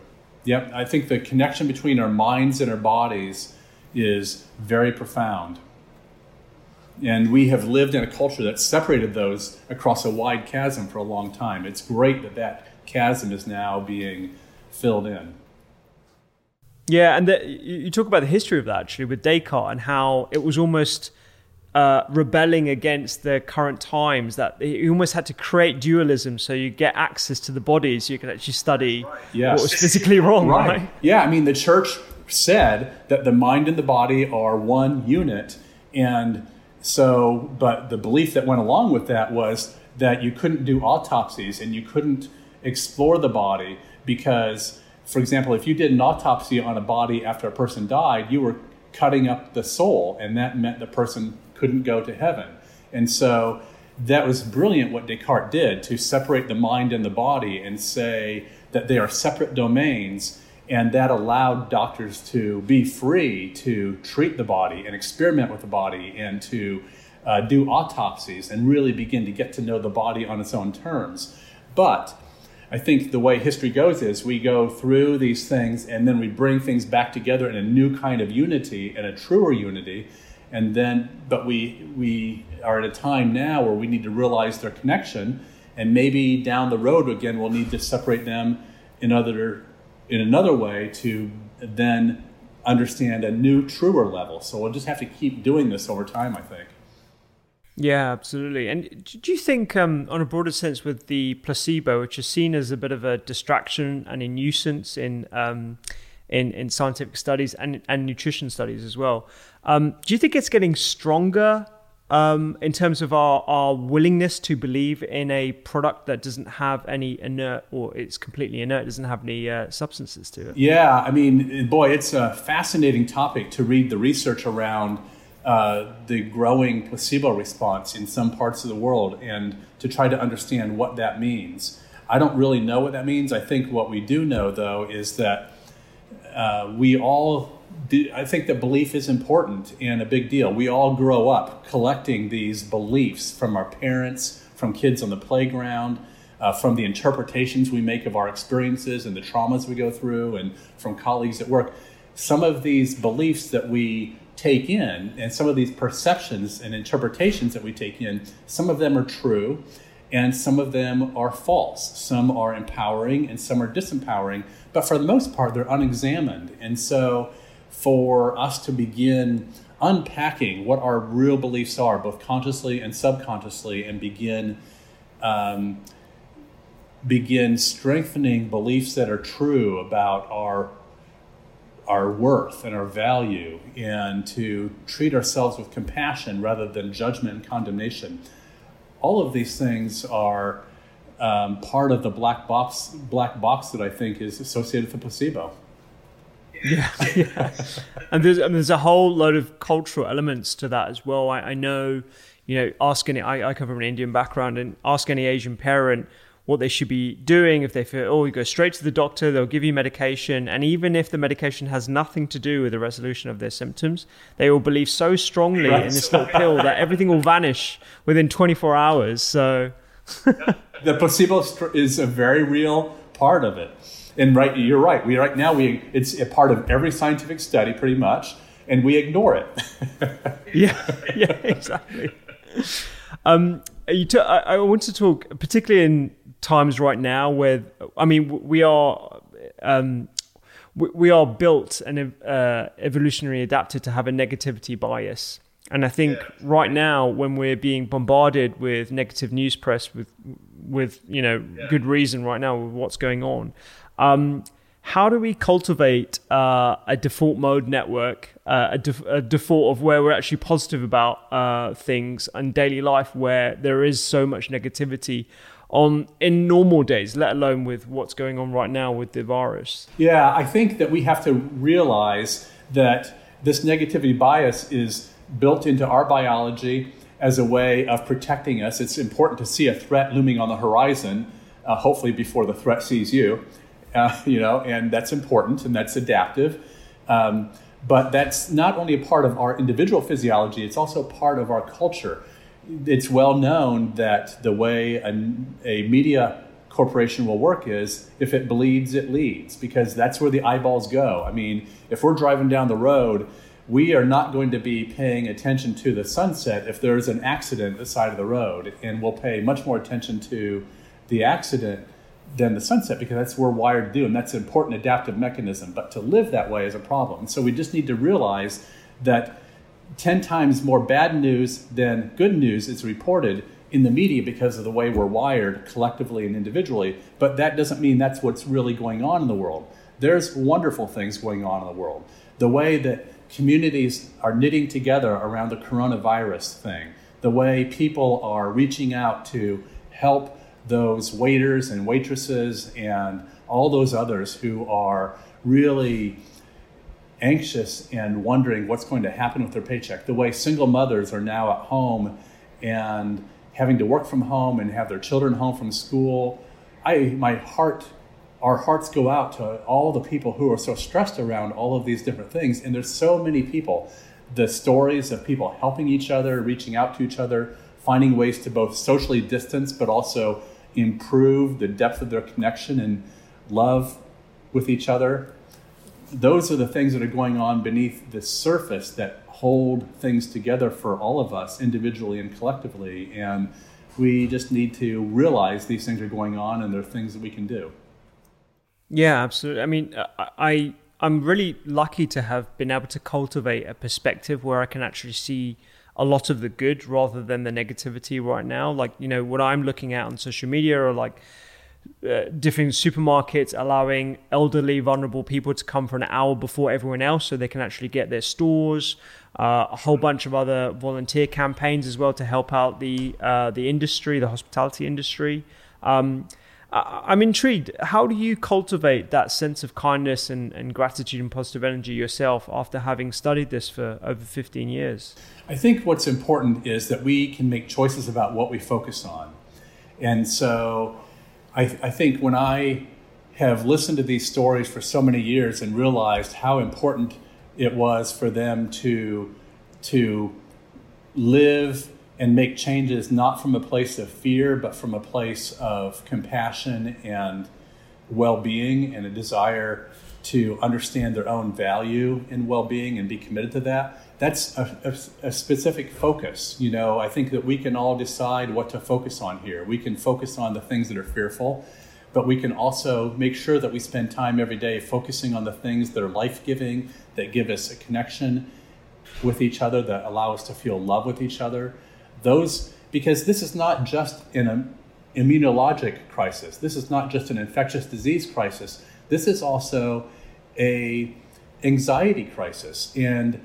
Yep, I think the connection between our minds and our bodies is very profound. And we have lived in a culture that separated those across a wide chasm for a long time. It's great that that chasm is now being filled in. Yeah, and the, you talk about the history of that actually with Descartes and how it was almost uh, rebelling against the current times that he almost had to create dualism so you get access to the body so you can actually study yes. what was physically wrong, right. right? Yeah, I mean, the church said that the mind and the body are one unit. And so, but the belief that went along with that was that you couldn't do autopsies and you couldn't explore the body because, for example, if you did an autopsy on a body after a person died, you were cutting up the soul, and that meant the person couldn't go to heaven. And so that was brilliant what Descartes did to separate the mind and the body and say that they are separate domains. And that allowed doctors to be free to treat the body and experiment with the body and to uh, do autopsies and really begin to get to know the body on its own terms. But I think the way history goes is we go through these things and then we bring things back together in a new kind of unity and a truer unity. And then, but we, we are at a time now where we need to realize their connection. And maybe down the road again, we'll need to separate them in, other, in another way to then understand a new, truer level. So we'll just have to keep doing this over time, I think. Yeah, absolutely. And do you think, um, on a broader sense, with the placebo, which is seen as a bit of a distraction and a nuisance in um, in, in scientific studies and, and nutrition studies as well, um, do you think it's getting stronger um, in terms of our, our willingness to believe in a product that doesn't have any inert or it's completely inert, doesn't have any uh, substances to it? Yeah, I mean, boy, it's a fascinating topic to read the research around uh, the growing placebo response in some parts of the world and to try to understand what that means. I don't really know what that means. I think what we do know, though, is that uh, we all, do, I think that belief is important and a big deal. We all grow up collecting these beliefs from our parents, from kids on the playground. Uh, from the interpretations we make of our experiences and the traumas we go through, and from colleagues at work. Some of these beliefs that we take in and some of these perceptions and interpretations that we take in some of them are true And some of them are false. Some are empowering and some are disempowering. But for the most part, they're unexamined. And so for us to begin unpacking what our real beliefs are, both consciously and subconsciously, and begin um, begin strengthening beliefs that are true about our our worth and our value, and to treat ourselves with compassion rather than judgment and condemnation. All of these things are um, part of the black box black box that I think is associated with the placebo. Yeah, yeah. and there's there's a whole load of cultural elements to that as well. I, I know, you know, ask any. I, I come from an Indian background, and ask any Asian parent what they should be doing if they feel oh you go straight to the doctor they'll give you medication and even if the medication has nothing to do with the resolution of their symptoms they will believe so strongly right. in this little pill that everything will vanish within 24 hours so the placebo is a very real part of it and right, you're right. We right now we it's a part of every scientific study, pretty much, and we ignore it. yeah, yeah, exactly. Um, you t- I, I want to talk, particularly in times right now, where I mean, we are. Um, we are built and uh, evolutionary adapted to have a negativity bias. And I think yeah. right now, when we're being bombarded with negative news press, with with you know yeah. good reason right now with what's going on, um, how do we cultivate uh, a default mode network, uh, a, def- a, default of where we're actually positive about uh, things and daily life, where there is so much negativity on in normal days, let alone with what's going on right now with the virus? Yeah, I think that we have to realize that this negativity bias is built into our biology as a way of protecting us. It's important to see a threat looming on the horizon, uh, hopefully before the threat sees you uh, you know, and that's important and that's adaptive. Um, but that's not only a part of our individual physiology, it's also part of our culture. It's well known that the way a, a media corporation will work is if it bleeds, it leads, because that's where the eyeballs go. I mean, if we're driving down the road, we are not going to be paying attention to the sunset if there's an accident at the side of the road, and we'll pay much more attention to the accident than the sunset because that's what we're wired to do and that's an important adaptive mechanism but to live that way is a problem so we just need to realize that 10 times more bad news than good news is reported in the media because of the way we're wired collectively and individually. But that doesn't mean that's what's really going on in the world. There's wonderful things going on in the world. The way that communities are knitting together around the coronavirus thing. The way people are reaching out to help those waiters and waitresses and all those others who are really anxious and wondering what's going to happen with their paycheck. The way single mothers are now at home and having to work from home and have their children home from school. I my heart our hearts go out to all the people who are so stressed around all of these different things and there's so many people the stories of people helping each other reaching out to each other finding ways to both socially distance but also improve the depth of their connection and love with each other. Those are the things that are going on beneath the surface that hold things together for all of us individually and collectively. And we just need to realize these things are going on and there are things that we can do. Yeah, absolutely. I mean, I I'm really lucky to have been able to cultivate a perspective where I can actually see a lot of the good rather than the negativity right now. Like, you know, what I'm looking at on social media or like uh, different supermarkets allowing elderly, vulnerable people to come for an hour before everyone else so they can actually get their stores. Uh, a whole bunch of other volunteer campaigns as well to help out the uh, the industry, the hospitality industry. Um, I'm intrigued. How do you cultivate that sense of kindness and, and gratitude and positive energy yourself after having studied this for over 15 years? I think what's important is that we can make choices about what we focus on. And so I, I think when I have listened to these stories for so many years and realized how important it was for them to, to live and make changes not from a place of fear, but from a place of compassion and well being and a desire to understand their own value and well-being and be committed to that that's a, a, a, specific focus. You know i think that we can all decide what to focus on here. We can focus on the things that are fearful but we can also make sure that we spend time every day focusing on the things that are life-giving that give us a connection with each other that allow us to feel love with each other. Those because this is not just an immunologic crisis. This is not just an infectious disease crisis this is also a anxiety crisis and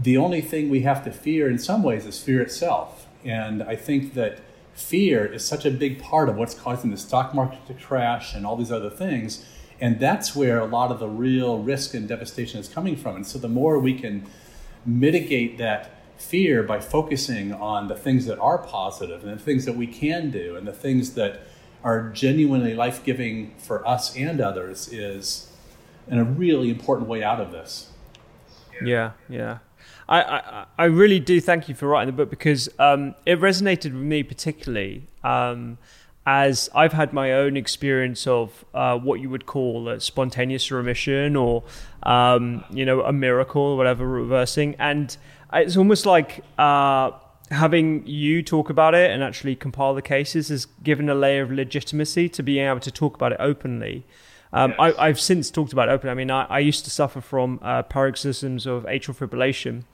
the only thing we have to fear in some ways is fear itself. And i think that fear is such a big part of what's causing the stock market to crash and all these other things and that's where a lot of the real risk and devastation is coming from. And so the more we can mitigate that fear by focusing on the things that are positive and the things that we can do and the things that are genuinely life giving for us and others is in a really important way out of this. Yeah, yeah. I, I, I really do thank you for writing the book because um, it resonated with me particularly um, as I've had my own experience of uh, what you would call a spontaneous remission or um, you know a miracle or whatever reversing, and it's almost like uh, having you talk about it and actually compile the cases has given a layer of legitimacy to being able to talk about it openly. Um, yes. I, have since talked about it openly. I mean, I, I used to suffer from uh, paroxysms of atrial fibrillation.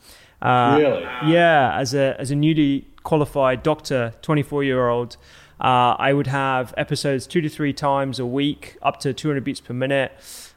Uh, really? Yeah, as a as a newly qualified doctor, 24 year old. Uh, I would have episodes two to three times a week, up to 200 beats per minute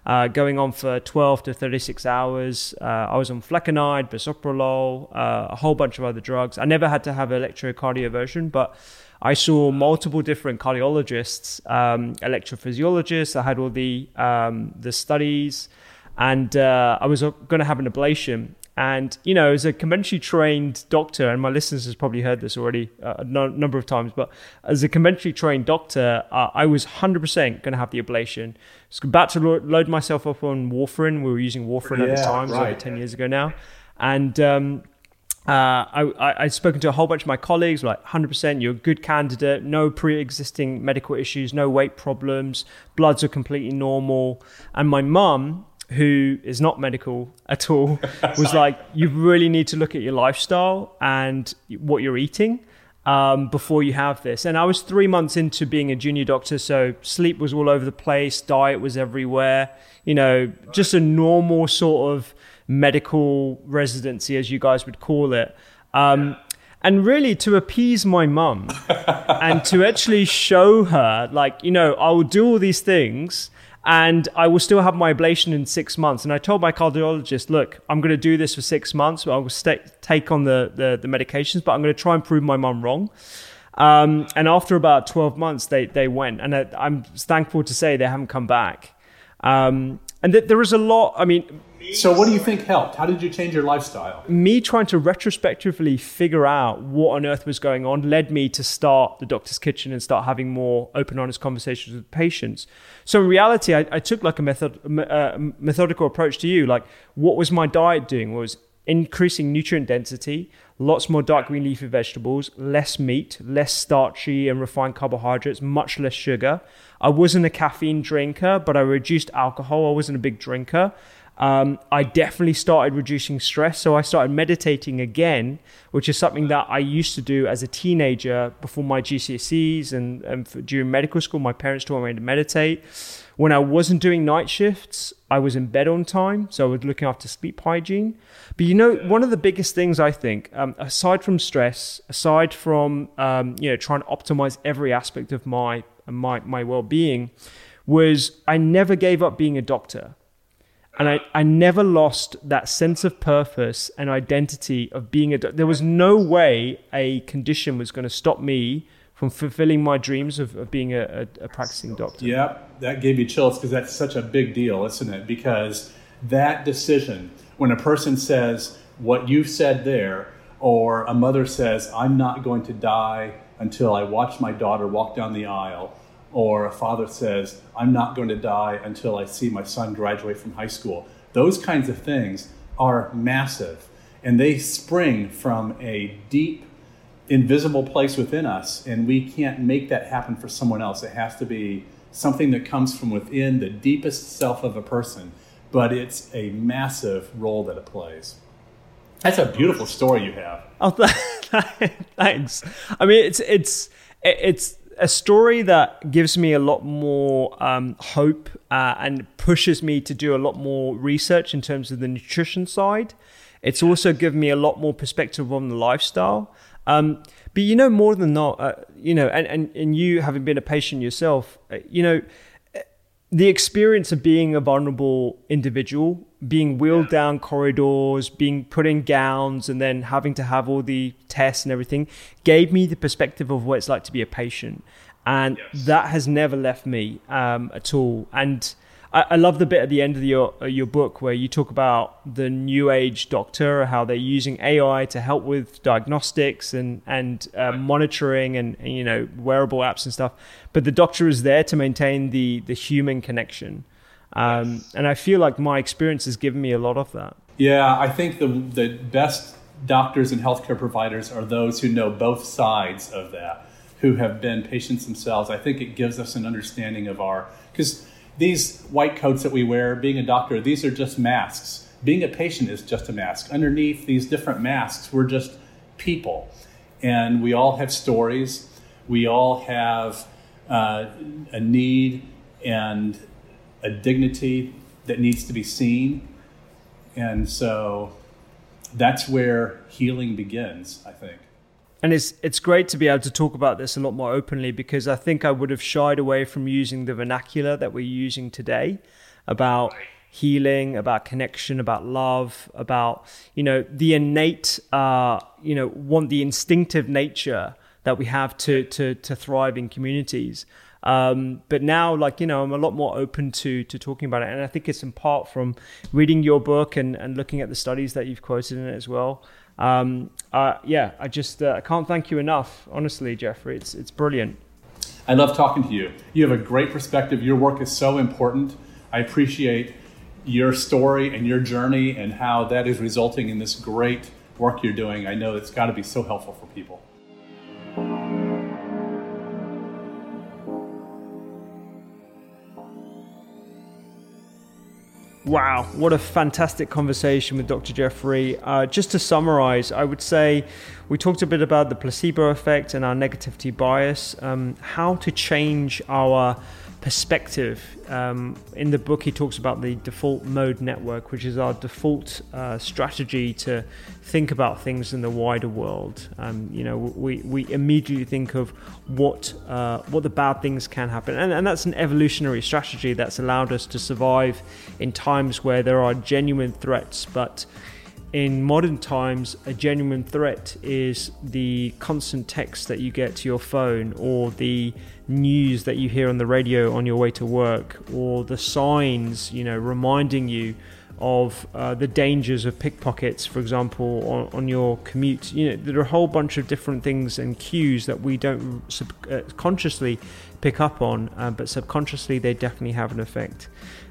uh, going on for 12 to 36 hours. Uh, I was on flecainide, bisoprolol, uh, a whole bunch of other drugs. I never had to have electrocardioversion, but I saw multiple different cardiologists, um, electrophysiologists. I had all the um, the studies, and uh, I was going to have an ablation. And, you know, as a conventionally trained doctor, and my listeners has probably heard this already uh, a no- number of times, but as a conventionally trained doctor, uh, I was 100% going to have the ablation. I was about to lo- load myself up on warfarin. We were using warfarin yeah, at the time, right. over 10 years ago now. And um, uh, I, I, I'd spoken to a whole bunch of my colleagues, like 100%, you're a good candidate, no pre existing medical issues, no weight problems, bloods are completely normal. And my mum, who is not medical at all was like, you really need to look at your lifestyle and what you're eating um, before you have this. And I was three months into being a junior doctor, so sleep was all over the place, diet was everywhere, you know, just a normal sort of medical residency, as you guys would call it. Um, and really to appease my mum and to actually show her, like, you know, I will do all these things and I will still have my ablation in six months. And I told my cardiologist, look, I'm going to do this for six months. I will stay, take on the, the, the medications, but I'm going to try and prove my mum wrong. Um, and after about 12 months, they, they went. And I, am thankful to say they haven't come back. Um, and that there is a lot, I mean, so, what do you think helped? How did you change your lifestyle? Me trying to retrospectively figure out what on earth was going on led me to start the doctor's kitchen and start having more open, honest conversations with patients. So, in reality, I, I took like a method, uh, methodical approach to you. Like, what was my diet doing? Was increasing nutrient density, lots more dark green leafy vegetables, less meat, less starchy and refined carbohydrates, much less sugar. I wasn't a caffeine drinker, but I reduced alcohol. I wasn't a big drinker. Um, I definitely started reducing stress. So I started meditating again, which is something that I used to do as a teenager before my GCSEs and, and for, during medical school. My parents taught me to meditate. When I wasn't doing night shifts, I was in bed on time, so I was looking after sleep hygiene. But you know, one of the biggest things I think, um, aside from stress, aside from um, you know trying to optimize every aspect of my my my well being, was I never gave up being a doctor. And I, I never lost that sense of purpose and identity of being a doctor. There was no way a condition was going to stop me from fulfilling my dreams of, of being a, a, a, practicing doctor. Yeah, that gave me chills because that's such a big deal, isn't it? Because that decision, when a person says what you said there, or a mother says, I'm not going to die until I watch my daughter walk down the aisle, or a father says, I'm not going to die until I see my son graduate from high school. Those kinds of things are massive, and they spring from a deep, invisible place within us, and we can't make that happen for someone else. It has to be something that comes from within the deepest self of a person but it's a massive role that it plays. That's a beautiful story you have. Oh, thanks. I mean, it's it's it's a story that gives me a lot more um, hope uh, and pushes me to do a lot more research in terms of the nutrition side. It's also given me a lot more perspective on the lifestyle. Um, but you know, more than not, uh, you know, and, and, and you having been a patient yourself, uh, you know, the experience of being a vulnerable individual, being wheeled yeah. down corridors, being put in gowns, and then having to have all the tests and everything gave me the perspective of what it's like to be a patient. And yes. that has never left me um, at all. And I, I, love the bit at the end of your uh, your book where you talk about the new age doctor, how they're using AI to help with diagnostics and and uh, monitoring and, and, you know wearable apps and stuff. But the doctor is there to maintain the the human connection, um, yes. and I feel like my experience has given me a lot of that. Yeah, I think the the best doctors and healthcare providers are those who know both sides of that, who have been patients themselves. I think it gives us an understanding of our because these white coats that we wear, being a doctor, these are just masks. Being a patient is just a mask. Underneath these different masks, we're just people. And we all have stories. We all have uh, a need and a dignity that needs to be seen. And so that's where healing begins, I think and it's it's great to be able to talk about this a lot more openly because I think I would have shied away from using the vernacular that we're using today about healing, about connection, about love, about you know the innate, uh, you know, want the instinctive nature that we have to to to thrive in communities. Um, but now, like you know, I'm a lot more open to to talking about it, and I think it's in part from reading your book and and looking at the studies that you've quoted in it as well um, uh, yeah, I just uh, I can't thank you enough, honestly, Jeffrey. It's it's brilliant. I love talking to you. You have a great perspective. Your work is so important. I appreciate your story and your journey and how that is resulting in this great work you're doing. I know it's got to be so helpful for people. Wow, what a fantastic conversation with Dr. Jeffrey. Uh, just to summarize, I would say we talked a bit about the placebo effect and our negativity bias, um, how to change our perspective. Um, in the book, he talks about the default mode network, which is our default uh, strategy to think about things in the wider world. Um, you know, we, we immediately think of what uh, what the bad things can happen, and, and that's an evolutionary strategy that's allowed us to survive in times where there are genuine threats, but in modern times, a genuine threat is the constant text that you get to your phone, or the news that you hear on the radio on your way to work, or the signs, you know, reminding you of uh, the dangers of pickpockets, for example, on, on, your commute. You know, there are a whole bunch of different things and cues that we don't sub- uh, consciously pick up on, uh, but subconsciously they definitely have an effect.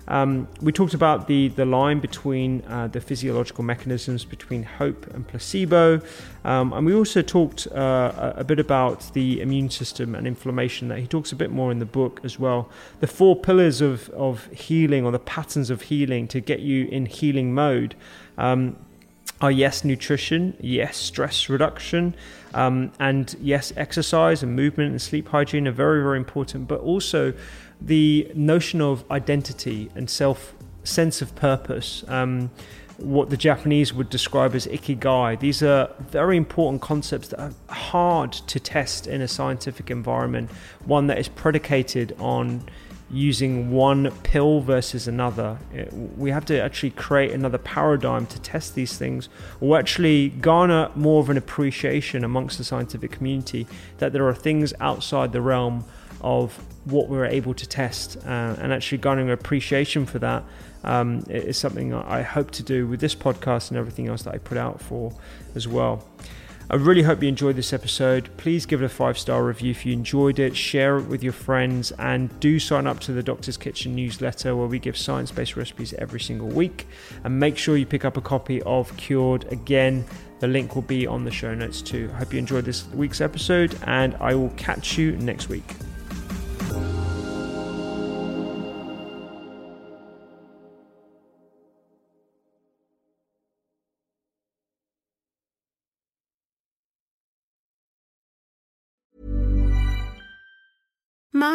Um, we talked about the, the line between uh, the physiological mechanisms between hope and placebo. Um, and we also talked uh, a bit about the immune system and inflammation that he talks a bit more in the book as well. The four pillars of, of healing or the patterns of healing to get you in healing mode. Um, are yes, nutrition, yes, stress reduction, um, and yes, exercise and movement and sleep hygiene are very, very important, but also the notion of identity and self sense of purpose. Um, what the Japanese would describe as ikigai. These are very important concepts that are hard to test in a scientific environment, one that is predicated on using one pill versus another. We have to actually create another paradigm to test these things, or actually garner more of an appreciation amongst the scientific community that there are things outside the realm of what we are able to test uh, and actually garnering appreciation for that um, is something I hope to do with this podcast and everything else that I put out for as well. I really hope you enjoyed this episode. Please give it a five star review if you enjoyed it, share it with your friends, and do sign up to the Doctor's Kitchen newsletter where we give science based recipes every single week. And make sure you pick up a copy of Cured again. The link will be on the show notes too. I hope you enjoyed this week's episode, and I will catch you next week.